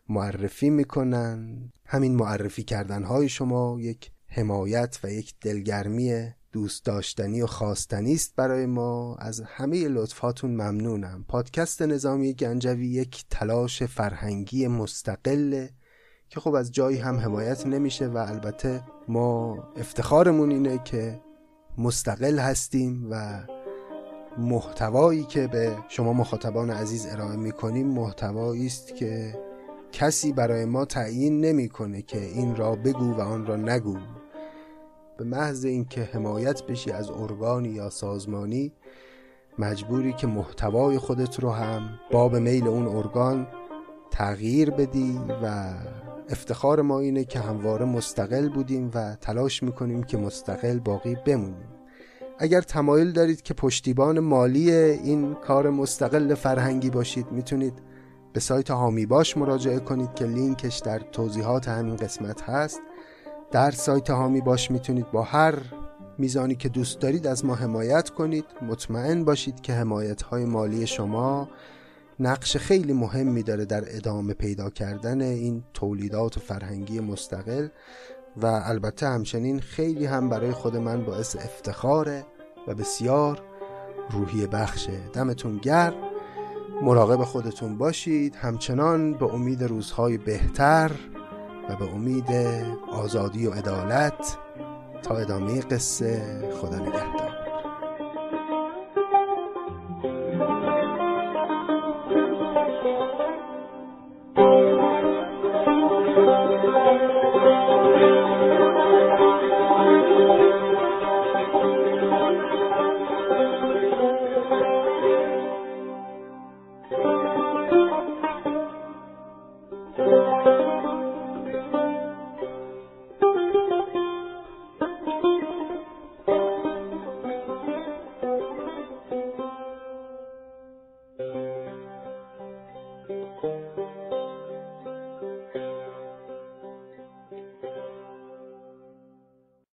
معرفی می‌کنن. همین معرفی کردن های شما یک حمایت و یک دلگرمی دوست داشتنی و خواستنی است برای ما. از همه لطفاتون ممنونم. پادکست نظامی گنجوی یک تلاش فرهنگی مستقله که خب از جایی هم حمایت نمیشه و البته ما افتخارمون اینه که مستقل هستیم و محتوایی که به شما مخاطبان عزیز ارائه می‌کنیم محتوایی است که کسی برای ما تعیین نمی‌کنه که این را بگو و آن را نگو. به محض اینکه حمایت بشی از ارگانی یا سازمانی مجبوری که محتوای خودت رو هم باب میل اون ارگان تغییر بدی و افتخار ما اینه که همواره مستقل بودیم و تلاش می‌کنیم که مستقل باقی بمونیم. اگر تمایل دارید که پشتیبان مالی این کار مستقل فرهنگی باشید می‌تونید به سایت هامی باش مراجعه کنید که لینکش در توضیحات همین قسمت هست. در سایت هامی باش می‌تونید با هر میزانی که دوست دارید از ما حمایت کنید. مطمئن باشید که حمایت های مالی شما نقش خیلی مهمی داره در ادامه پیدا کردن این تولیدات و فرهنگی مستقل و البته همچنین خیلی هم برای خود من باعث افتخاره و بسیار روحی بخشه دمتون گرم. مراقب خودتون باشید. همچنان به امید روزهای بهتر. و به امید آزادی و عدالت تا ادامه قصه خدا نگهدار.